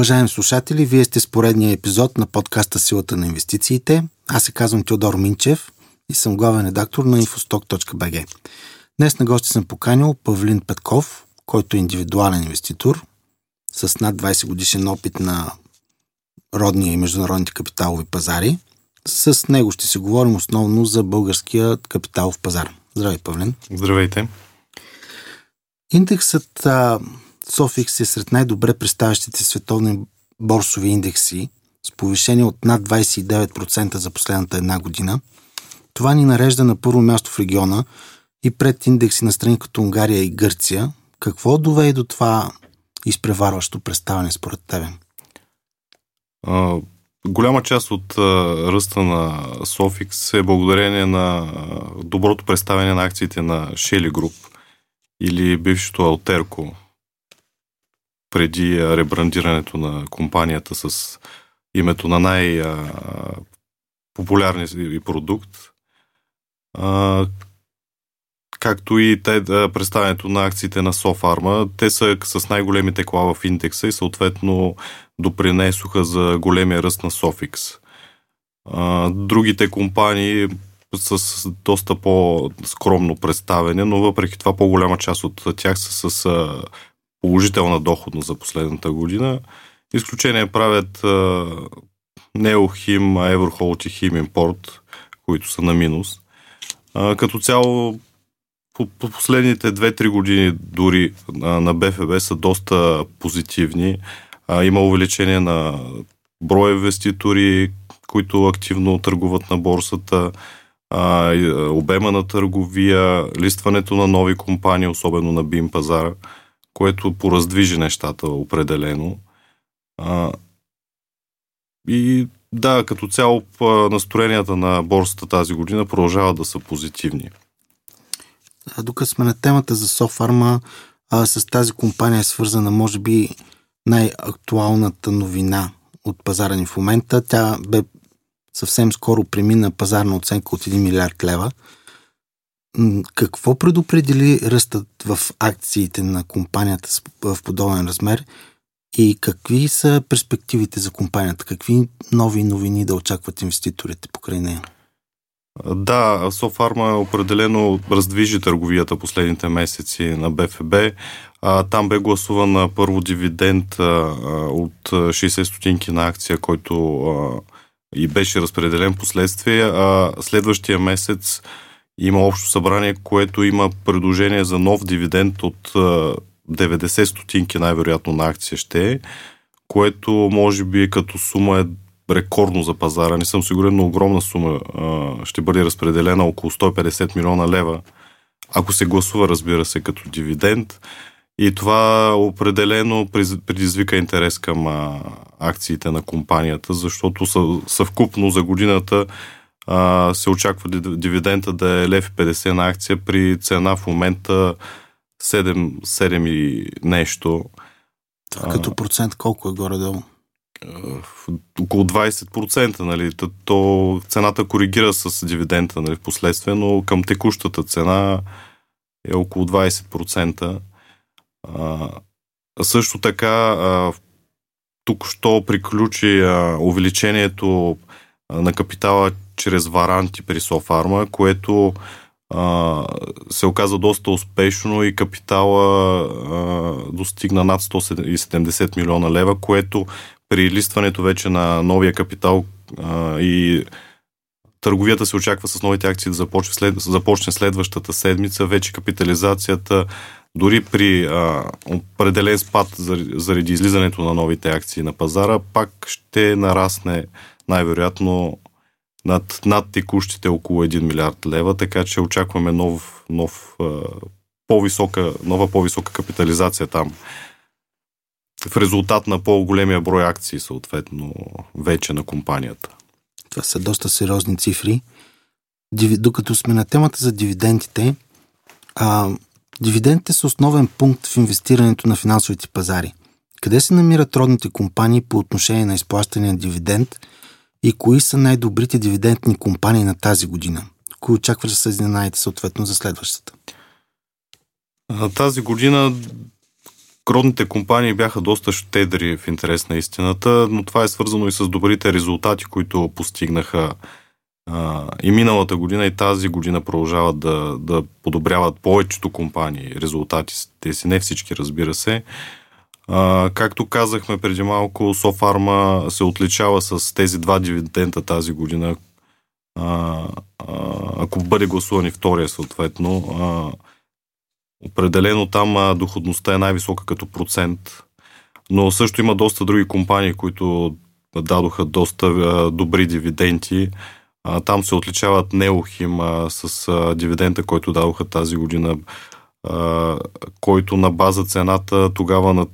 Уважаеми слушатели, вие сте с поредния епизод на подкаста Силата на инвестициите. Аз се казвам Теодор Минчев и съм главен редактор на infostock.bg. Днес на гости съм поканил Павлин Петков, който е индивидуален инвеститор с над 20 годишен опит на родния и международните капиталови пазари. С него ще си говорим основно за българския капиталов пазар. Здравей, Павлин. Здравейте. Индексът а, Софикс е сред най-добре представящите световни борсови индекси с повишение от над 29% за последната една година. Това ни нарежда на първо място в региона и пред индекси на страни като Унгария и Гърция. Какво доведе до това изпреварващо представяне според тебе? А, голяма част от а, ръста на Софикс е благодарение на доброто представяне на акциите на Shelly Group или бившето Алтерко, преди ребрандирането на компанията с името на най-популярния продукт, както и те, представянето на акциите на Софарма. Те са с най-големи текла в индекса и съответно допринесоха за големия ръст на Софикс. Другите компании с доста по-скромно представяне, но въпреки това по-голяма част от тях са с положителна доходност за последната година. Изключение правят Неохим, Еврохолт и Хим Импорт, които са на минус. Като цяло по, последните 2-3 години дори на БФБ са доста позитивни. Има увеличение на броя инвеститори, които активно търгуват на борсата, обема на търговия, листването на нови компании, особено на БИМ пазара – което пораздвижи нещата определено. А, и да, като цяло настроенията на борсата тази година продължават да са позитивни. А докато сме на темата за Софарма, с тази компания е свързана, може би, най-актуалната новина от пазара ни в момента. Тя бе съвсем скоро премина пазарна оценка от 1 милиард лева. Какво предопредели ръстът в акциите на компанията в подобен размер и какви са перспективите за компанията? Какви нови новини да очакват инвеститорите покрай нея? Да, Софарма определено раздвижи търговията последните месеци на БФБ. Там бе гласуван първо дивиденд от 60 стотинки на акция, който и беше разпределен последствие. А следващия месец има общо събрание, което има предложение за нов дивиденд от 90 стотинки най-вероятно на акция ще е, което може би като сума е рекордно за пазара. Не съм сигурен, но огромна сума ще бъде разпределена около 150 милиона лева, ако се гласува, разбира се, като дивиденд. И това определено предизвика интерес към акциите на компанията, защото съвкупно за годината а, се очаква дивидента да е лев 50 на акция при цена в момента 7, 7 и нещо. Това като процент колко е горе-долу? около 20%, нали? То, то цената коригира с дивидента нали, в последствие, но към текущата цена е около 20%. А, също така, а, тук що приключи а, увеличението на капитала чрез варанти при Софарма, което а, се оказа доста успешно и капитала а, достигна над 170 милиона лева, което при листването вече на новия капитал а, и търговията се очаква с новите акции да започне, след, започне следващата седмица. Вече капитализацията дори при а, определен спад заради излизането на новите акции на пазара, пак ще нарасне най-вероятно над, над текущите около 1 милиард лева, така че очакваме нов, нов, по-висока, нова по-висока капитализация там. В резултат на по-големия брой акции, съответно, вече на компанията. Това са доста сериозни цифри. Докато сме на темата за дивидендите, а, дивидендите са основен пункт в инвестирането на финансовите пазари. Къде се намират родните компании по отношение на изплащане на дивиденд – и кои са най-добрите дивидендни компании на тази година? Кои очакваш да се изненаете съответно за следващата? Тази година Родните компании бяха доста щедри в интерес на истината, но това е свързано и с добрите резултати, които постигнаха а, и миналата година и тази година продължават да, да подобряват повечето компании резултатите си, не всички разбира се. Както казахме преди малко, Софарма се отличава с тези два дивидента тази година. А, а, ако бъде гласувани втория съответно, а, определено там а, доходността е най-висока като процент, но също има доста други компании, които дадоха доста а, добри дивиденти. А, там се отличават Неохим с а, дивидента, който дадоха тази година, а, който на база цената тогава над,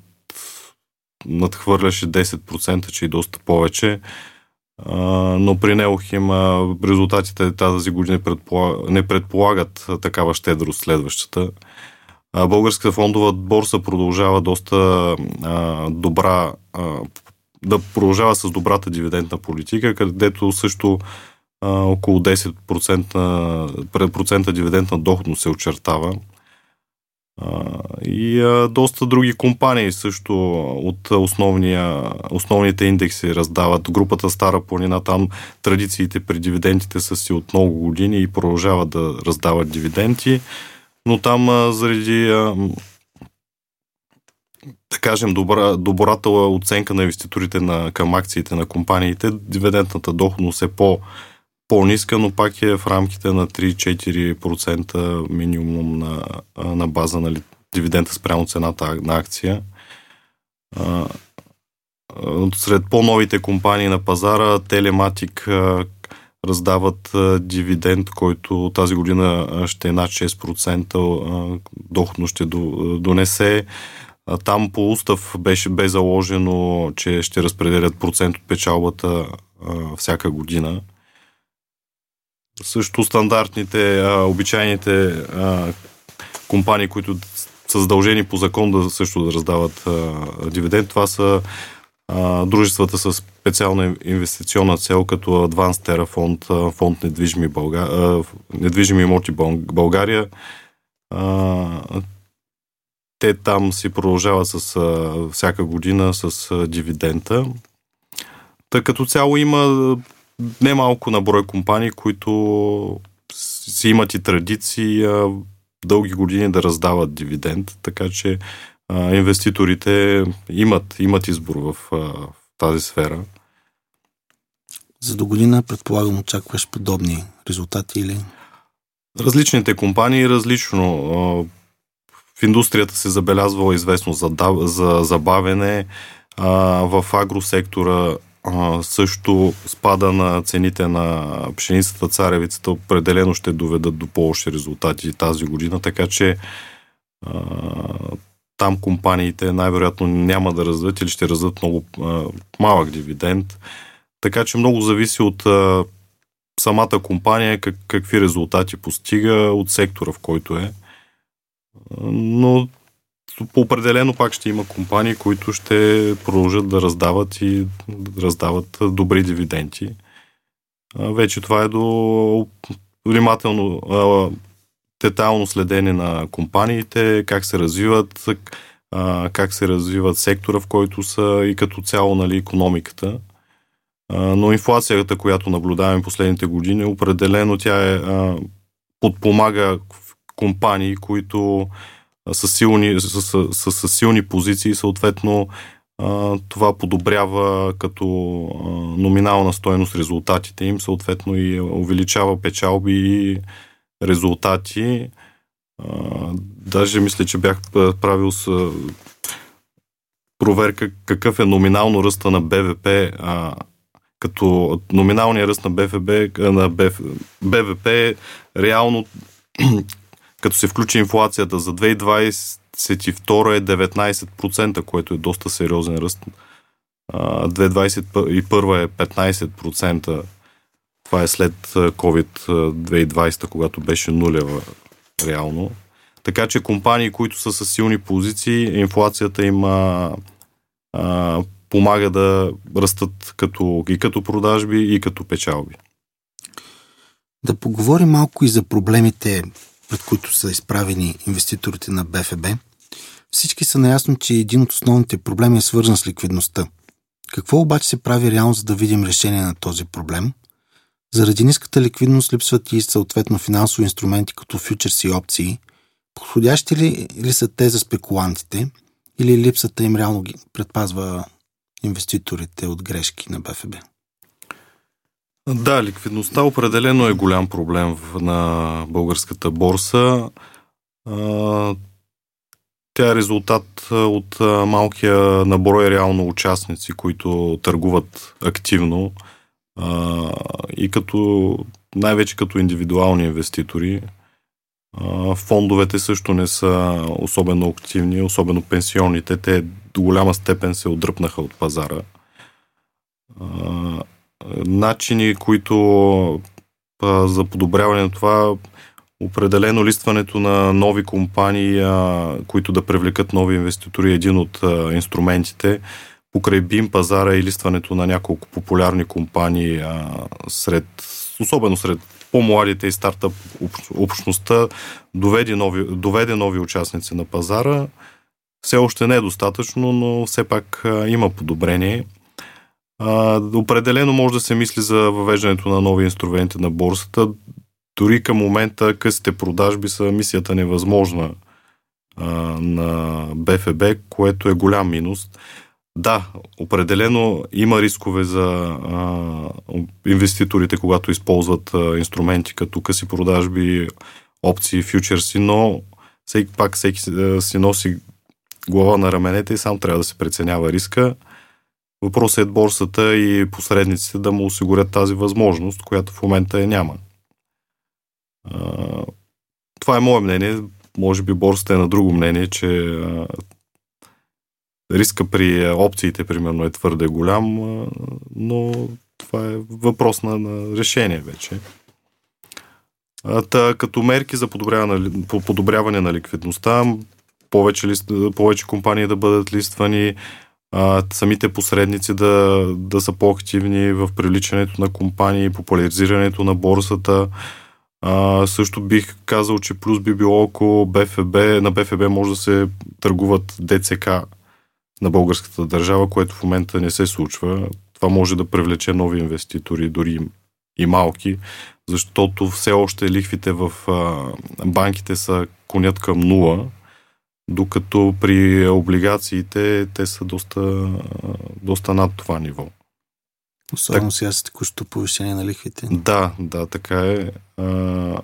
надхвърляше 10%, че и доста повече. Но при Неохим резултатите тази година не предполагат такава щедрост следващата. Българската фондова борса продължава доста а, добра да продължава с добрата дивидендна политика, където също около 10% процента дивидендна доходност се очертава. И доста други компании също от основния, основните индекси раздават. Групата Стара планина, там традициите при дивидендите са си от много години и продължават да раздават дивиденти, но там заради а, да кажем, добра, добрата оценка на инвеститорите на, към акциите на компаниите, дивидендната доходност е по- по-ниска, но пак е в рамките на 3-4% минимум на, на база на дивидента спрямо цената на акция. Сред по-новите компании на пазара, Телематик раздават дивиденд, който тази година ще е над 6% доходно ще донесе. Там по устав беше бе заложено, че ще разпределят процент от печалбата всяка година. Също стандартните, а, обичайните а, компании, които са задължени по закон да също да раздават а, дивиденд, това са а, дружествата с специална инвестиционна цел, като Advanced Terra фонд, фонд недвижими, Бълга... а, недвижими имоти България. А, те там си продължават с а, всяка година с а, дивидента. Та като цяло има немалко на брой компании, които си имат и традиции дълги години да раздават дивиденд, така че а, инвеститорите имат, имат избор в, а, в тази сфера. За до година, предполагам, очакваш подобни резултати или? Различните компании различно. В индустрията се забелязва известно за забавене. В агросектора също спада на цените на пшеницата, царевицата определено ще доведат до по-лоши резултати тази година, така че а, там компаниите най-вероятно няма да раздадат или ще раздадат много а, малък дивиденд. Така че много зависи от а, самата компания, как, какви резултати постига, от сектора, в който е. Но определено пак ще има компании, които ще продължат да раздават и да раздават добри дивиденти. Вече това е до внимателно, детайлно следене на компаниите, как се развиват, как се развиват сектора, в който са и като цяло нали, економиката. Но инфлацията, която наблюдаваме последните години, определено тя е подпомага компании, които с силни, с, с, с, с силни позиции, съответно това подобрява като номинална стоеност резултатите им, съответно и увеличава печалби и резултати. Даже мисля, че бях правил с проверка какъв е номинално ръста на БВП, като номиналният ръст на БФБ, на БВП реално като се включи инфлацията за 2022 е 19%, което е доста сериозен ръст. 2021 е 15%. Това е след COVID 2020, когато беше нулева реално. Така че компании, които са с силни позиции, инфлацията им а, помага да растат като, и като продажби, и като печалби. Да поговорим малко и за проблемите пред които са изправени инвеститорите на БФБ. Всички са наясно, че един от основните проблеми е свързан с ликвидността. Какво обаче се прави реално, за да видим решение на този проблем? Заради ниската ликвидност липсват и съответно финансови инструменти като фьючерси и опции. Подходящи ли, ли са те за спекулантите или липсата им реално ги предпазва инвеститорите от грешки на БФБ? Да, ликвидността определено е голям проблем на българската борса. Тя е резултат от малкия наброй реално участници, които търгуват активно и като най-вече като индивидуални инвеститори. Фондовете също не са особено активни, особено пенсионните. Те до голяма степен се отдръпнаха от пазара. Начини, които за подобряване на това Определено листването на нови компании, а, които да привлекат нови инвеститори е един от а, инструментите. Покрай BIM пазара и листването на няколко популярни компании а, сред, особено сред по-младите и стартъп общността доведе нови, доведе нови участници на пазара. Все още не е достатъчно, но все пак а, има подобрение. А, определено може да се мисли за въвеждането на нови инструменти на борсата. Дори към момента късите продажби са мисията невъзможна а, на БФБ, което е голям минус. Да, определено има рискове за а, инвеститорите, когато използват а, инструменти като къси продажби, опции, фьючерси, но всеки пак всеки си носи глава на раменете и сам трябва да се преценява риска. Въпросът е борсата и посредниците да му осигурят тази възможност, която в момента е няма това е мое мнение. Може би борсата е на друго мнение, че риска при опциите, примерно, е твърде голям, но това е въпрос на, решение вече. Та, като мерки за подобряване, подобряване на ликвидността, повече, лист, повече компании да бъдат листвани, а, самите посредници да, да са по-активни в привличането на компании, популяризирането на борсата, а, също бих казал, че плюс би било ако БФБ, на БФБ може да се търгуват ДЦК на българската държава, което в момента не се случва. Това може да привлече нови инвеститори, дори и малки, защото все още лихвите в а, банките са конят към нула, докато при облигациите те са доста, доста над това ниво. Особено так... сега с текущото повишение на лихвите. Да, да, така е. А,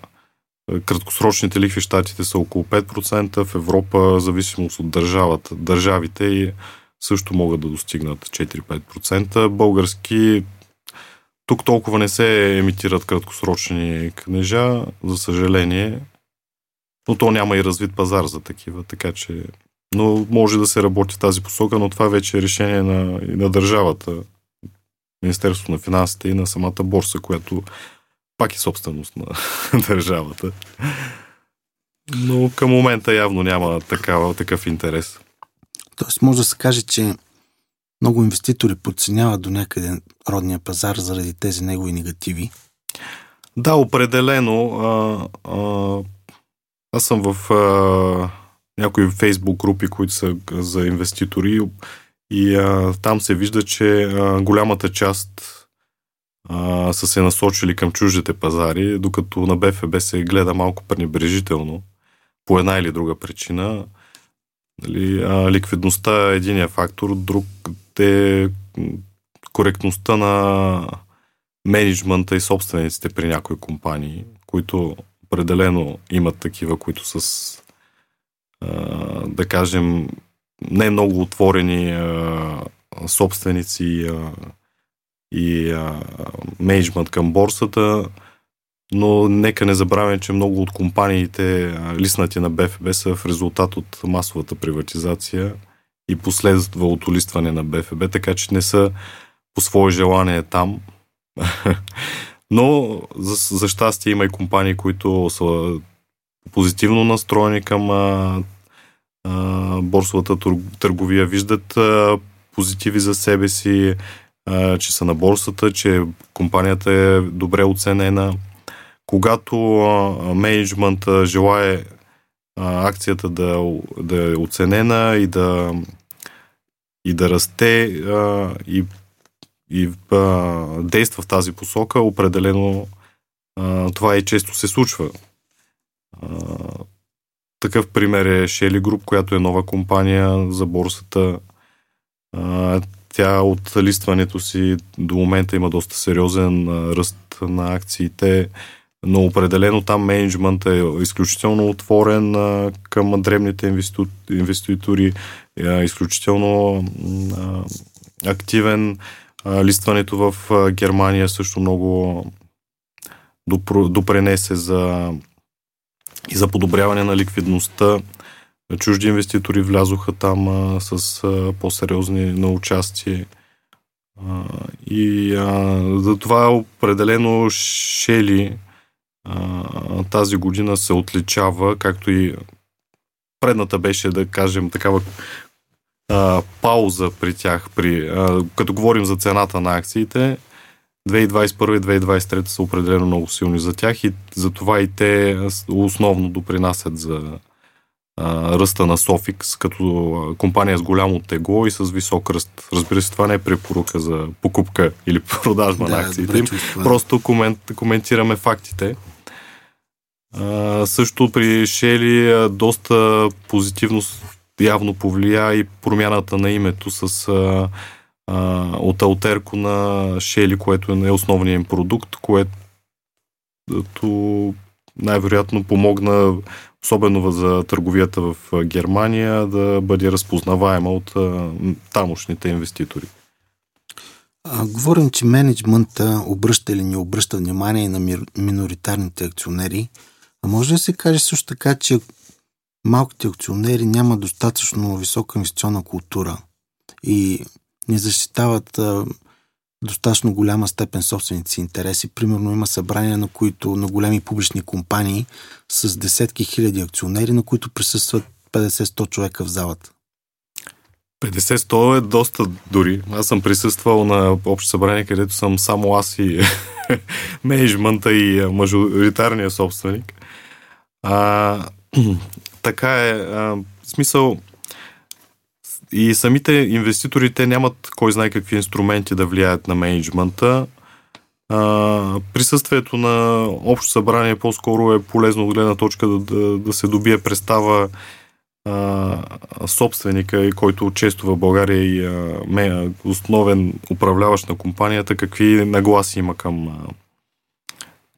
краткосрочните лихви в Штатите са около 5%, в Европа, зависимост от държавата, държавите и също могат да достигнат 4-5%. Български тук толкова не се емитират краткосрочни книжа, за съжаление, но то няма и развит пазар за такива, така че но може да се работи в тази посока, но това вече е решение на, на държавата. Министерството на финансите и на самата борса, която пак е собственост на държавата. Но към момента явно няма такава, такъв интерес. Тоест може да се каже, че много инвеститори подценяват до някъде родния пазар заради тези негови негативи. Да, определено. А, а, аз съм в а, някои фейсбук групи, които са за инвеститори и а, там се вижда, че а, голямата част а, са се насочили към чуждите пазари, докато на БФБ се гледа малко пренебрежително по една или друга причина. Нали, а, ликвидността е единия фактор, друг е коректността на менеджмента и собствениците при някои компании, които определено имат такива, които с, а, да кажем, не много отворени а, собственици а, и менеджмент към борсата, но нека не забравяме, че много от компаниите, лиснати на БФБ, са в резултат от масовата приватизация и последвалото листване на БФБ, така че не са по свое желание там. Но за, за щастие има и компании, които са позитивно настроени към а, а, борсовата търговия, виждат а, позитиви за себе си, а, че са на борсата, че компанията е добре оценена. Когато а, менеджмент желае а, акцията да, да е оценена и да, и да расте а, и, и а, действа в тази посока, определено а, това и често се случва. А, такъв пример е Shelly Group, която е нова компания за борсата. А, тя от листването си до момента има доста сериозен а, ръст на акциите но определено там менеджмент е изключително отворен а, към древните инвесту... инвеститори, а, изключително а, активен. Листването в Германия също много допренесе за и за подобряване на ликвидността. Чужди инвеститори влязоха там а, с а, по-сериозни на участие. А, и а, за това определено Шели а, тази година се отличава, както и предната беше, да кажем, такава а, пауза при тях, при, а, като говорим за цената на акциите, 2021 и 2023 са определено много силни за тях и затова и те основно допринасят за а, ръста на Софикс, като компания с голямо тегло и с висок ръст. Разбира се, това не е препоръка за покупка или продажба да, на акциите им. Просто комент, коментираме фактите. А, също при Шели доста позитивно явно повлия и промяната на името с а, а, от Алтерко на Шели, което е основният им продукт, което най-вероятно помогна особено за търговията в Германия да бъде разпознаваема от а, тамошните инвеститори. А, говорим, че менеджмента обръща или не обръща внимание на миноритарните акционери – а може да се каже също така, че малките акционери нямат достатъчно висока инвестиционна култура и не защитават а, достатъчно голяма степен собствените си интереси. Примерно има събрания, на които на големи публични компании с десетки хиляди акционери, на които присъстват 50-100 човека в залата. 50-100 е доста дори. Аз съм присъствал на общо събрание, където съм само аз и менеджмента и мажоритарния собственик. А, така е. А, в смисъл, и самите инвеститори, те нямат кой знае какви инструменти да влияят на менеджмента. А, присъствието на общо събрание по-скоро е полезно от гледна точка да, да, да се добие представа а, собственика, който често в България и а, основен управляващ на компанията, какви нагласи има към,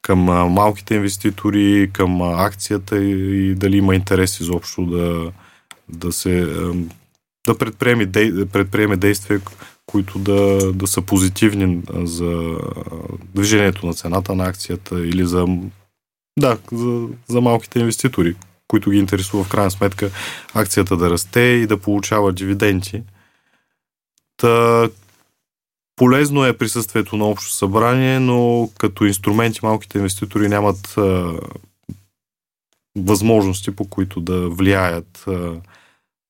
към малките инвеститори, към акцията и, дали има интерес изобщо да, да се да предприеме, предприеме действия, които да, да са позитивни за движението на цената на акцията или за, да, за, за малките инвеститори, които ги интересува в крайна сметка акцията да расте и да получава дивиденти. Та, Полезно е присъствието на общо събрание, но като инструменти малките инвеститори нямат а, възможности, по които да влияят а,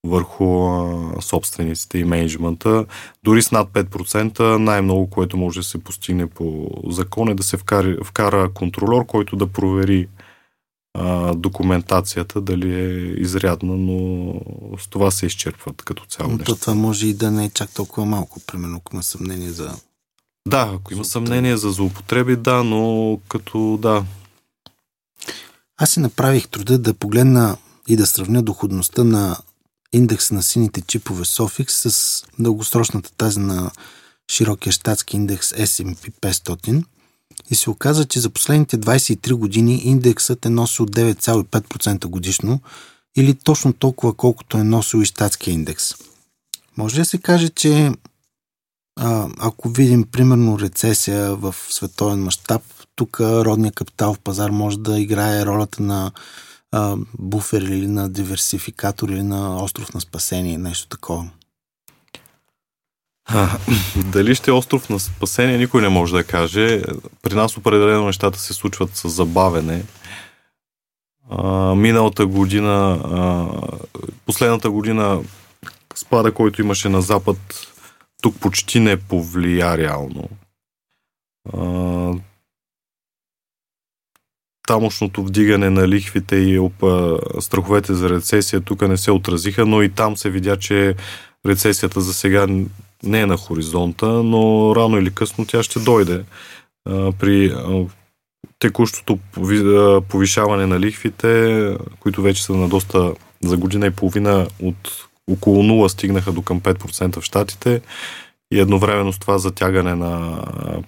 върху а, собствениците и менеджмента. Дори с над 5% най-много, което може да се постигне по закон е да се вкара, вкара контролер, който да провери а, документацията дали е изрядна, но с това се изчерпват като цяло. Но то това може и да не е чак толкова малко, примерно, ако има съмнение за... Да, ако има съмнение за злоупотреби, да, но като да. Аз си направих труда да погледна и да сравня доходността на индекса на сините чипове Sofix с дългосрочната тази на широкия щатски индекс S&P 500 и се оказа, че за последните 23 години индексът е носил 9,5% годишно или точно толкова колкото е носил и щатския индекс. Може да се каже, че а, ако видим примерно рецесия в световен мащаб, тук родния капитал в пазар може да играе ролята на а, буфер или на диверсификатор или на остров на спасение, нещо такова. Дали ще е остров на спасение, никой не може да каже. При нас определено нещата се случват с забавене. Миналата година, последната година спада, който имаше на Запад, тук почти не повлия реално. Тамошното вдигане на лихвите и страховете за рецесия тук не се отразиха, но и там се видя, че рецесията за сега не е на хоризонта, но рано или късно тя ще дойде. При текущото повишаване на лихвите, които вече са на доста за година и половина от около 0 стигнаха до към 5% в Штатите и едновременно с това затягане на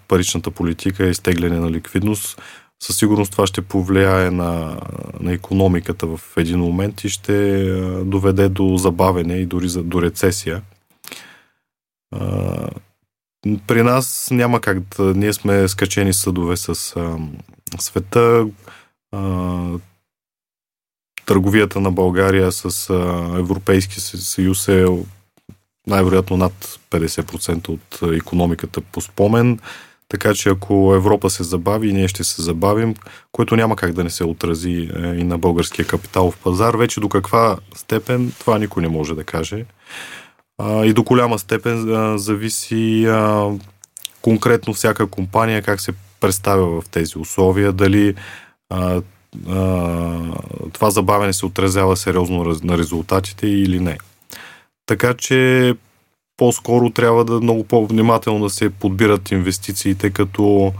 паричната политика и изтегляне на ликвидност, със сигурност това ще повлияе на, на економиката в един момент и ще доведе до забавене и дори за, до рецесия. При нас няма как да... Ние сме скачени съдове с а, света. А, търговията на България с а, Европейски съюз е най-вероятно над 50% от економиката по спомен. Така че ако Европа се забави, ние ще се забавим, което няма как да не се отрази е, и на българския капиталов пазар. Вече до каква степен, това никой не може да каже. И до голяма степен зависи конкретно всяка компания как се представя в тези условия, дали това забавяне се отразява сериозно на резултатите или не. Така че по-скоро трябва да много по-внимателно да се подбират инвестициите като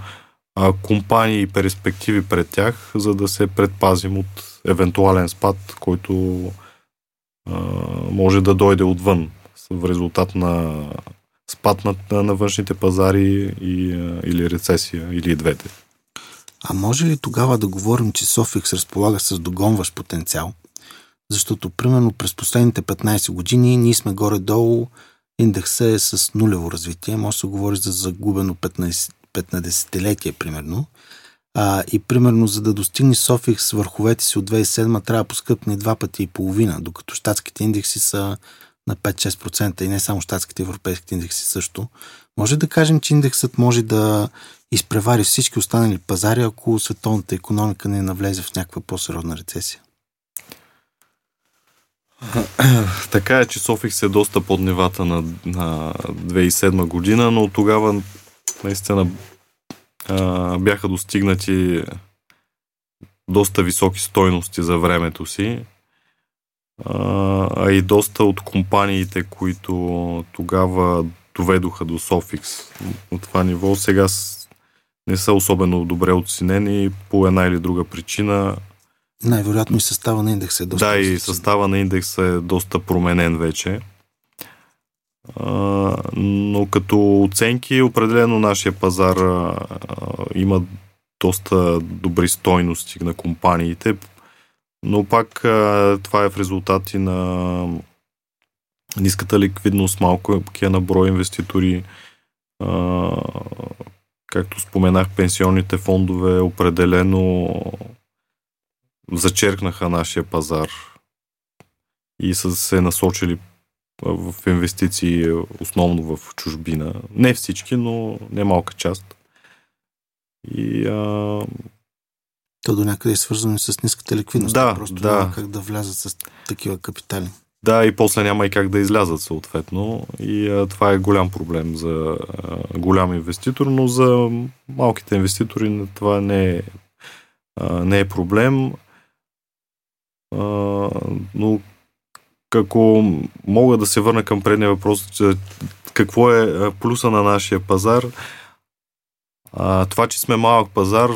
а, компании и перспективи пред тях, за да се предпазим от евентуален спад, който а, може да дойде отвън в резултат на спад на, на външните пазари и, или рецесия, или двете. А може ли тогава да говорим, че Софикс разполага с догонващ потенциал? Защото, примерно, през последните 15 години ние сме горе-долу индекса е с нулево развитие. Може да се говори за загубено 15, 15-летие, примерно. А, и примерно, за да достигне Софикс върховете си от 2007, трябва да поскъпне два пъти и половина, докато щатските индекси са на 5-6% и не само щатските, европейските индекси също. Може да кажем, че индексът може да изпревари всички останали пазари, ако световната економика не навлезе в някаква по-сериозна рецесия. така е, че Софикс е доста под нивата на, на 2007 година, но тогава наистина а, бяха достигнати доста високи стойности за времето си. А, и доста от компаниите, които тогава доведоха до Софикс от това ниво, сега не са особено добре оценени по една или друга причина. Най-вероятно и състава на индекса е доста. Да, и състава на индекса е доста променен вече. А, но като оценки, определено нашия пазар а, има доста добри стойности на компаниите, но пак това е в резултати на ниската ликвидност, малко е на брой инвеститори. Както споменах, пенсионните фондове определено зачеркнаха нашия пазар и са се насочили в инвестиции основно в чужбина. Не всички, но не малка част. И, а... То до някъде е свързано с ниската ликвидност. Да, Просто да. няма как да влязат с такива капитали. Да, и после няма и как да излязат съответно. И а, това е голям проблем за а, голям инвеститор, но за малките инвеститори това не е, а, не е проблем но ако мога да се върна към предния въпрос, че какво е плюса на нашия пазар, а, това, че сме малък пазар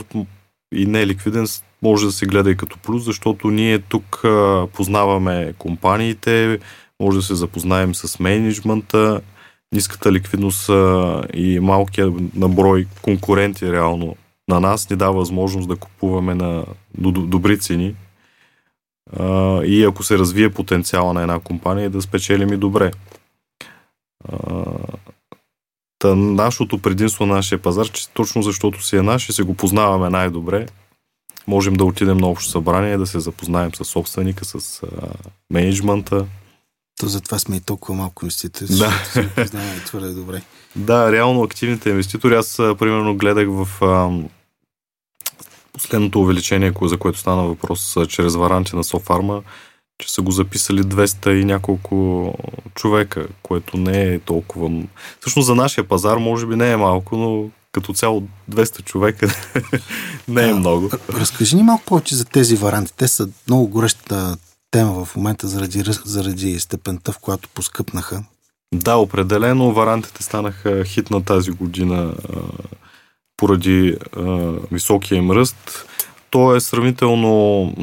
и не е ликвиден, може да се гледа и като плюс, защото ние тук познаваме компаниите, може да се запознаем с менеджмента, ниската ликвидност и малкия наброй конкуренти реално на нас ни дава възможност да купуваме на добри цени и ако се развие потенциала на една компания, да спечелим и добре. Та нашото предимство на нашия пазар, че точно защото си е наш и се го познаваме най-добре, можем да отидем на общо събрание, да се запознаем с собственика, с а, менеджмента. То затова сме и толкова малко инвеститори, да. защото се познаваме твърде добре. Да, реално активните инвеститори, аз примерно гледах в а, последното увеличение, за което стана въпрос чрез варанти на Софарма, че са го записали 200 и няколко човека, което не е толкова... Всъщност за нашия пазар може би не е малко, но като цяло 200 човека не е а, много. Разкажи ни малко повече за тези варанти. Те са много гореща тема в момента заради, заради степента, в която поскъпнаха. Да, определено варантите станаха хит на тази година поради а, високия им ръст. То е сравнително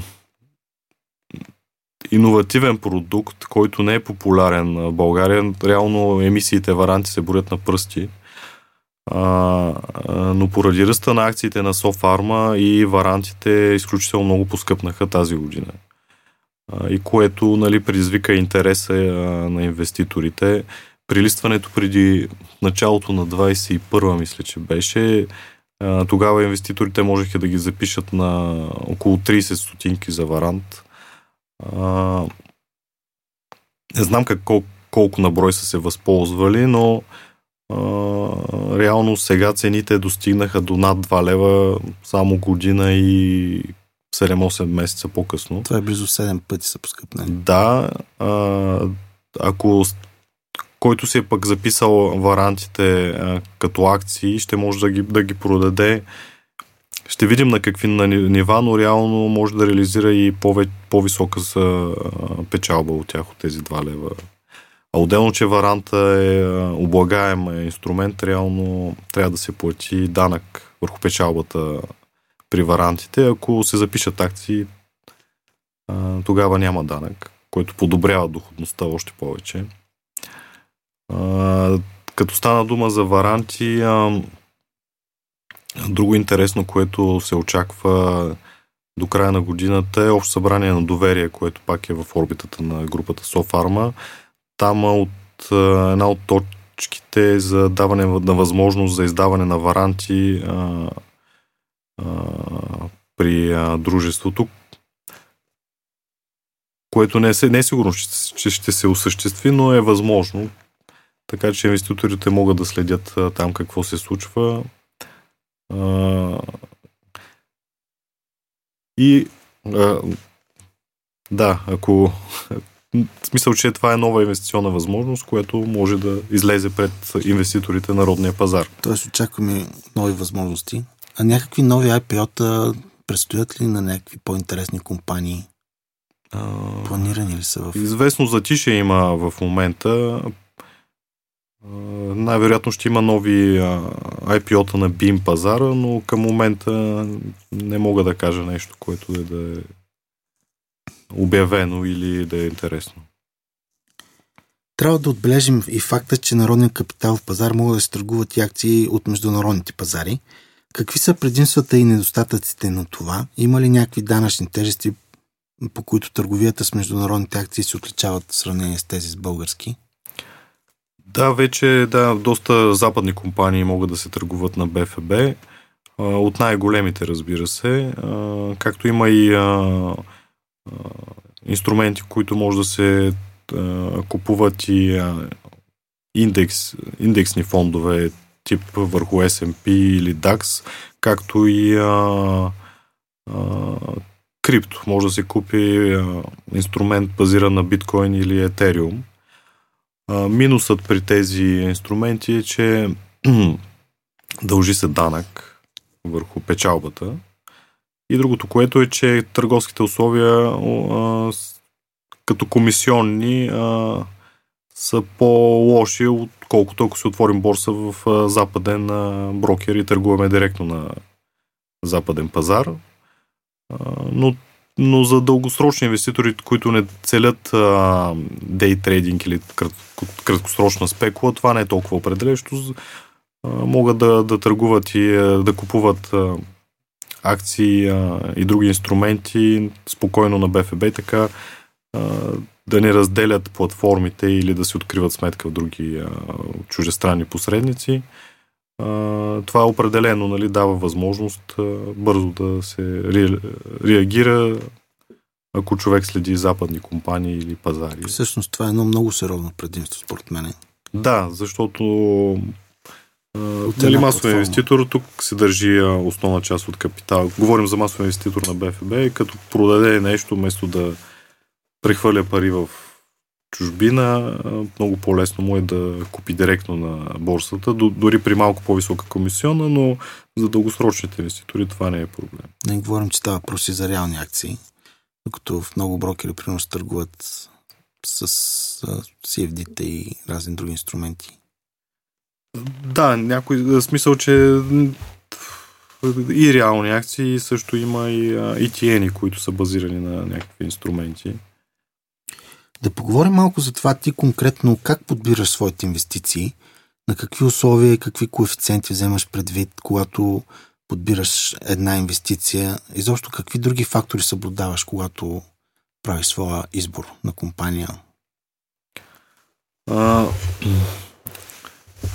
иновативен продукт, който не е популярен в България. Реално емисиите варанти се борят на пръсти. А, но поради ръста на акциите на Софарма и варантите изключително много поскъпнаха тази година. А, и което нали, предизвика интереса на инвеститорите. Прилистването преди началото на 21 мисля, че беше, а, тогава инвеститорите можеха да ги запишат на около 30 стотинки за варант. А, не знам как, колко, колко на брой са се възползвали, но а, реално сега цените достигнаха до над 2 лева само година и 7-8 месеца по-късно. Това е близо 7 пъти са поскъпнали. Да, а, ако който си е пък записал варантите а, като акции, ще може да ги, да ги продаде. Ще видим на какви на нива, но реално може да реализира и по- по-висока за печалба от тях, от тези 2 лева. А отделно, че варанта е облагаем инструмент, реално трябва да се плати данък върху печалбата при варантите. Ако се запишат акции, тогава няма данък, който подобрява доходността още повече. Като стана дума за варанти, друго интересно, което се очаква до края на годината е общо събрание на доверие, което пак е в орбитата на групата Софарма. Там от една от точките за даване на възможност за издаване на варанти а, а, при а, дружеството, което не е, не е сигурно, че ще се осъществи, но е възможно. Така че инвеститорите могат да следят а, там какво се случва. А, и а, да, ако в смисъл, че това е нова инвестиционна възможност, която може да излезе пред инвеститорите на родния пазар. Тоест очакваме нови възможности. А някакви нови IPO-та предстоят ли на някакви по-интересни компании? А... Планирани ли са в... Известно затише има в момента. Най-вероятно ще има нови IPO-та на BIM пазара, но към момента не мога да кажа нещо, което е да е обявено или да е интересно. Трябва да отбележим и факта, че народният капитал в пазар могат да се търгуват и акции от международните пазари. Какви са предимствата и недостатъците на това? Има ли някакви данъчни тежести, по които търговията с международните акции се отличават в сравнение с тези с български? Да, вече да, доста западни компании могат да се търгуват на БФБ. От най-големите, разбира се. Както има и инструменти, които може да се купуват и индекс, индексни фондове тип върху S&P или DAX, както и а, а, крипто. Може да се купи а, инструмент базиран на биткоин или етериум. Минусът при тези инструменти е, че дължи се данък върху печалбата. И другото, което е, че търговските условия като комисионни са по-лоши, отколкото ако се отворим борса в западен брокер и търгуваме директно на западен пазар. Но но за дългосрочни инвеститори, които не целят дей трейдинг или краткосрочна спекула, това не е толкова определящо. Могат да, да търгуват и да купуват акции и други инструменти спокойно на БФБ, така да не разделят платформите или да си откриват сметка в други чужестранни посредници. Това определено нали, дава възможност бързо да се ре, реагира, ако човек следи западни компании или пазари. Всъщност това е едно много сериозно предимство, според мен. Да, защото нали, масов инвеститор тук се държи основна част от капитал. Говорим за масов инвеститор на БФБ, като продаде нещо, вместо да прехвърля пари в чужбина, много по-лесно му е да купи директно на борсата, дори при малко по-висока комисиона, но за дългосрочните инвеститори това не е проблем. Не говорим, че става въпроси за реални акции, докато в много брокери примерно търгуват с CFD-та и разни други инструменти. Да, някой смисъл, че и реални акции, също има и ETN, които са базирани на някакви инструменти. Да поговорим малко за това ти конкретно как подбираш своите инвестиции, на какви условия и какви коефициенти вземаш предвид, когато подбираш една инвестиция и защо какви други фактори съблюдаваш, когато правиш своя избор на компания? А,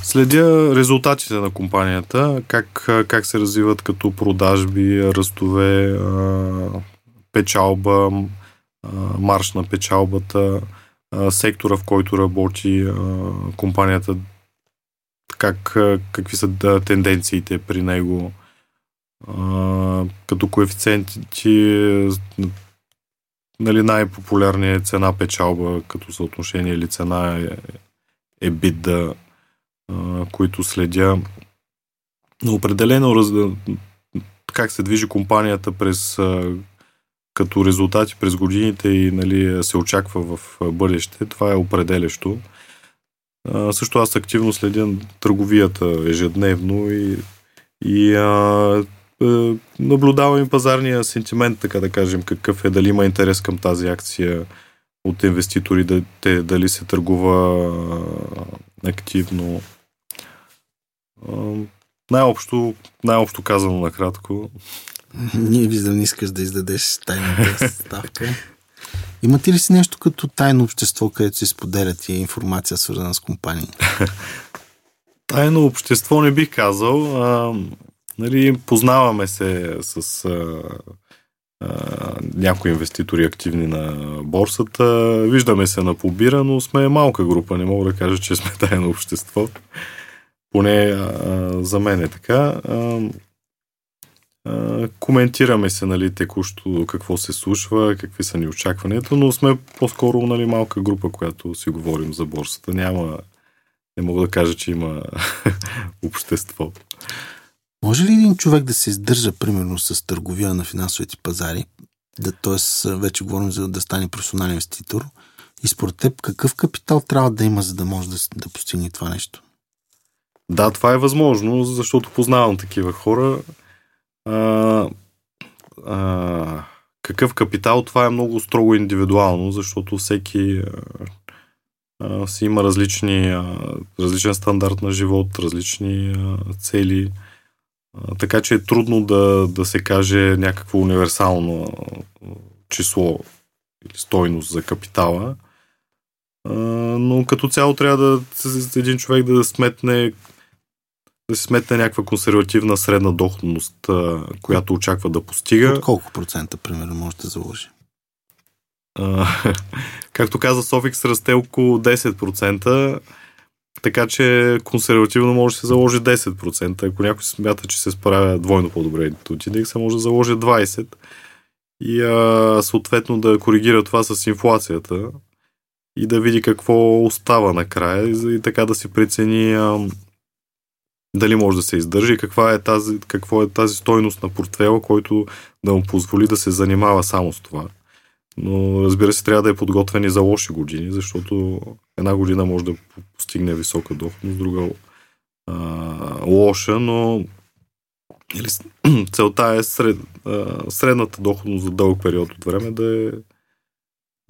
следя резултатите на компанията, как, как се развиват като продажби, ръстове, печалба, марш на печалбата, сектора, в който работи компанията, как, какви са тенденциите при него, като коефициенти, нали, най-популярният е цена печалба като съотношение или цена е, е бидда, които следя. Но определено как се движи компанията през като резултати през годините и нали, се очаква в бъдеще, това е определящо. А, също аз активно следя търговията ежедневно и, и а, а, наблюдавам и пазарния сентимент, така да кажем, какъв е, дали има интерес към тази акция от инвеститори, дали се търгува а, активно. А, най-общо, най-общо казано накратко, ние виждам, не искаш да издадеш тайната ставка. Имате ли си нещо като тайно общество, където се споделят и информация, свързана с компании? Тайно общество не бих казал. А, нали, познаваме се с а, а, някои инвеститори активни на борсата. Виждаме се на побира, но сме малка група. Не мога да кажа, че сме тайно общество. Поне а, за мен е така. А, коментираме се нали, текущо какво се случва, какви са ни очакванията, но сме по-скоро нали, малка група, която си говорим за борсата. Няма, не мога да кажа, че има общество. Може ли един човек да се издържа, примерно, с търговия на финансовите пазари, да, т.е. вече говорим за да стане професионален инвеститор, и според теб какъв капитал трябва да има, за да може да, да постигне това нещо? Да, това е възможно, защото познавам такива хора. А, а, какъв капитал, това е много строго индивидуално, защото всеки а, си има различни, а, различен стандарт на живот, различни а, цели. А, така че е трудно да, да се каже някакво универсално число или стойност за капитала. А, но като цяло трябва да един човек да сметне да си сметне някаква консервативна средна доходност, която очаква да постига. От колко процента, примерно, може да заложи? А, както каза Софикс, расте около 10%, така че консервативно може да се заложи 10%. Ако някой смята, че се справя двойно по-добре от индекса, може да заложи 20% и а, съответно да коригира това с инфлацията и да види какво остава накрая и, и така да си прецени а, дали може да се издържи, каква е тази, какво е тази стойност на портфела, който да му позволи да се занимава само с това. Но разбира се, трябва да е подготвен и за лоши години, защото една година може да постигне висока доходност, друга а, лоша, но или, целта е сред, а, средната доходност за дълъг период от време да е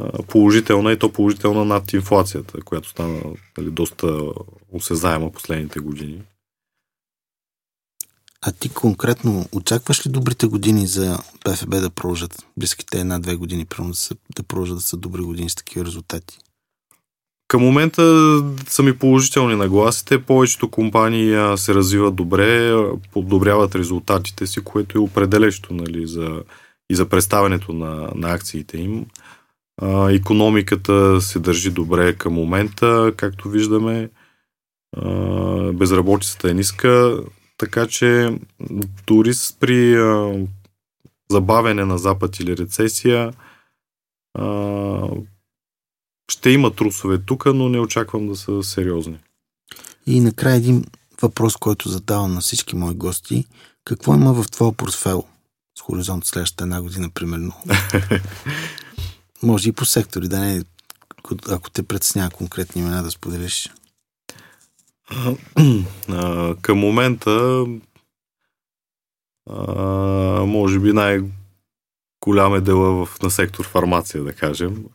а, положителна и то положителна над инфлацията, която стана нали, доста осезаема последните години. А ти конкретно очакваш ли добрите години за ПФБ да продължат? Близките една-две години, примерно да, продължат да са добри години с такива резултати? Към момента са ми положителни нагласите. Повечето компании се развиват добре, подобряват резултатите си, което е определящо нали, за, и за представянето на, на акциите им. А, економиката се държи добре към момента, както виждаме. А, безработицата е ниска така че дори при а, забавяне на запад или рецесия, а, ще има трусове тук, но не очаквам да са сериозни. И накрая един въпрос, който задавам на всички мои гости. Какво има в твоя портфел с хоризонт следващата една година, примерно? Може и по сектори, да не ако те предсня конкретни имена да споделиш. А, към момента може би най-голям е дела в, на сектор фармация, да кажем.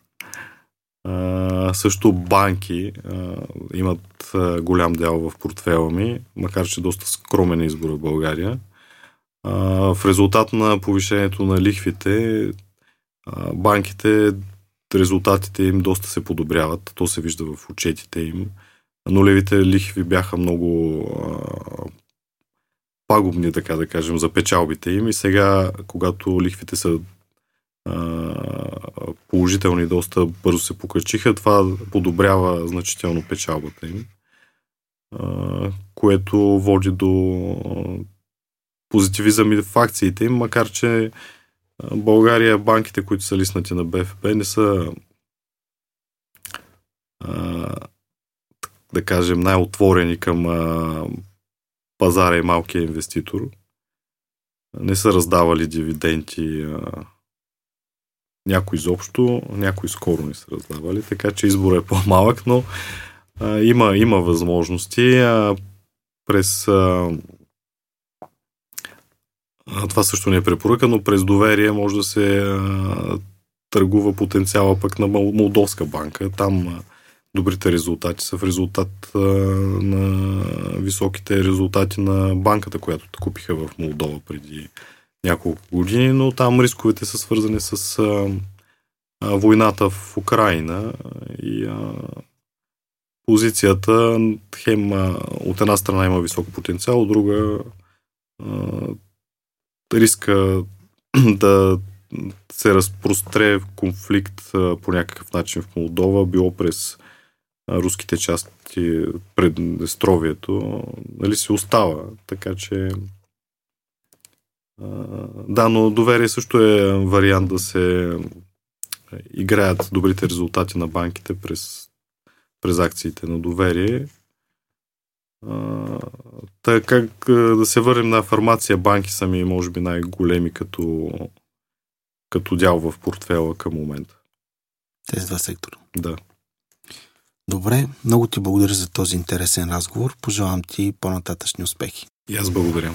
Също банки имат голям дял в портфела ми, макар че доста скромен избор в България. В резултат на повишението на лихвите, банките, резултатите им доста се подобряват. То се вижда в отчетите им. Нулевите лихви бяха много а, пагубни, така да кажем, за печалбите им. И сега, когато лихвите са положителни доста бързо се покачиха, това подобрява значително печалбата им, което води до позитивизъм и в акциите им, макар че България, банките, които са лиснати на БФБ, не са да кажем най-отворени към пазара и малкия инвеститор. Не са раздавали дивиденти някои изобщо, някои скоро не са раздавали, така че избор е по-малък, но а, има, има възможности. А, през а, това също не е препоръка, но през доверие може да се а, търгува потенциала пък на Молдовска банка. Там а, добрите резултати са в резултат а, на високите резултати на банката, която купиха в Молдова преди няколко години, но там рисковете са свързани с а, а, войната в Украина и а, позицията хем а, от една страна има висок потенциал, от друга а, риска да се разпростре конфликт а, по някакъв начин в Молдова, било през руските части пред Дестровието, нали, се остава. Така че да, но доверие също е вариант да се играят добрите резултати на банките през, през акциите на доверие. така как да се върнем на фармация, банки са ми може би най-големи като, като дял в портфела към момента. Тези два сектора. Да. Добре, много ти благодаря за този интересен разговор. Пожелавам ти по-нататъчни успехи. И аз благодаря.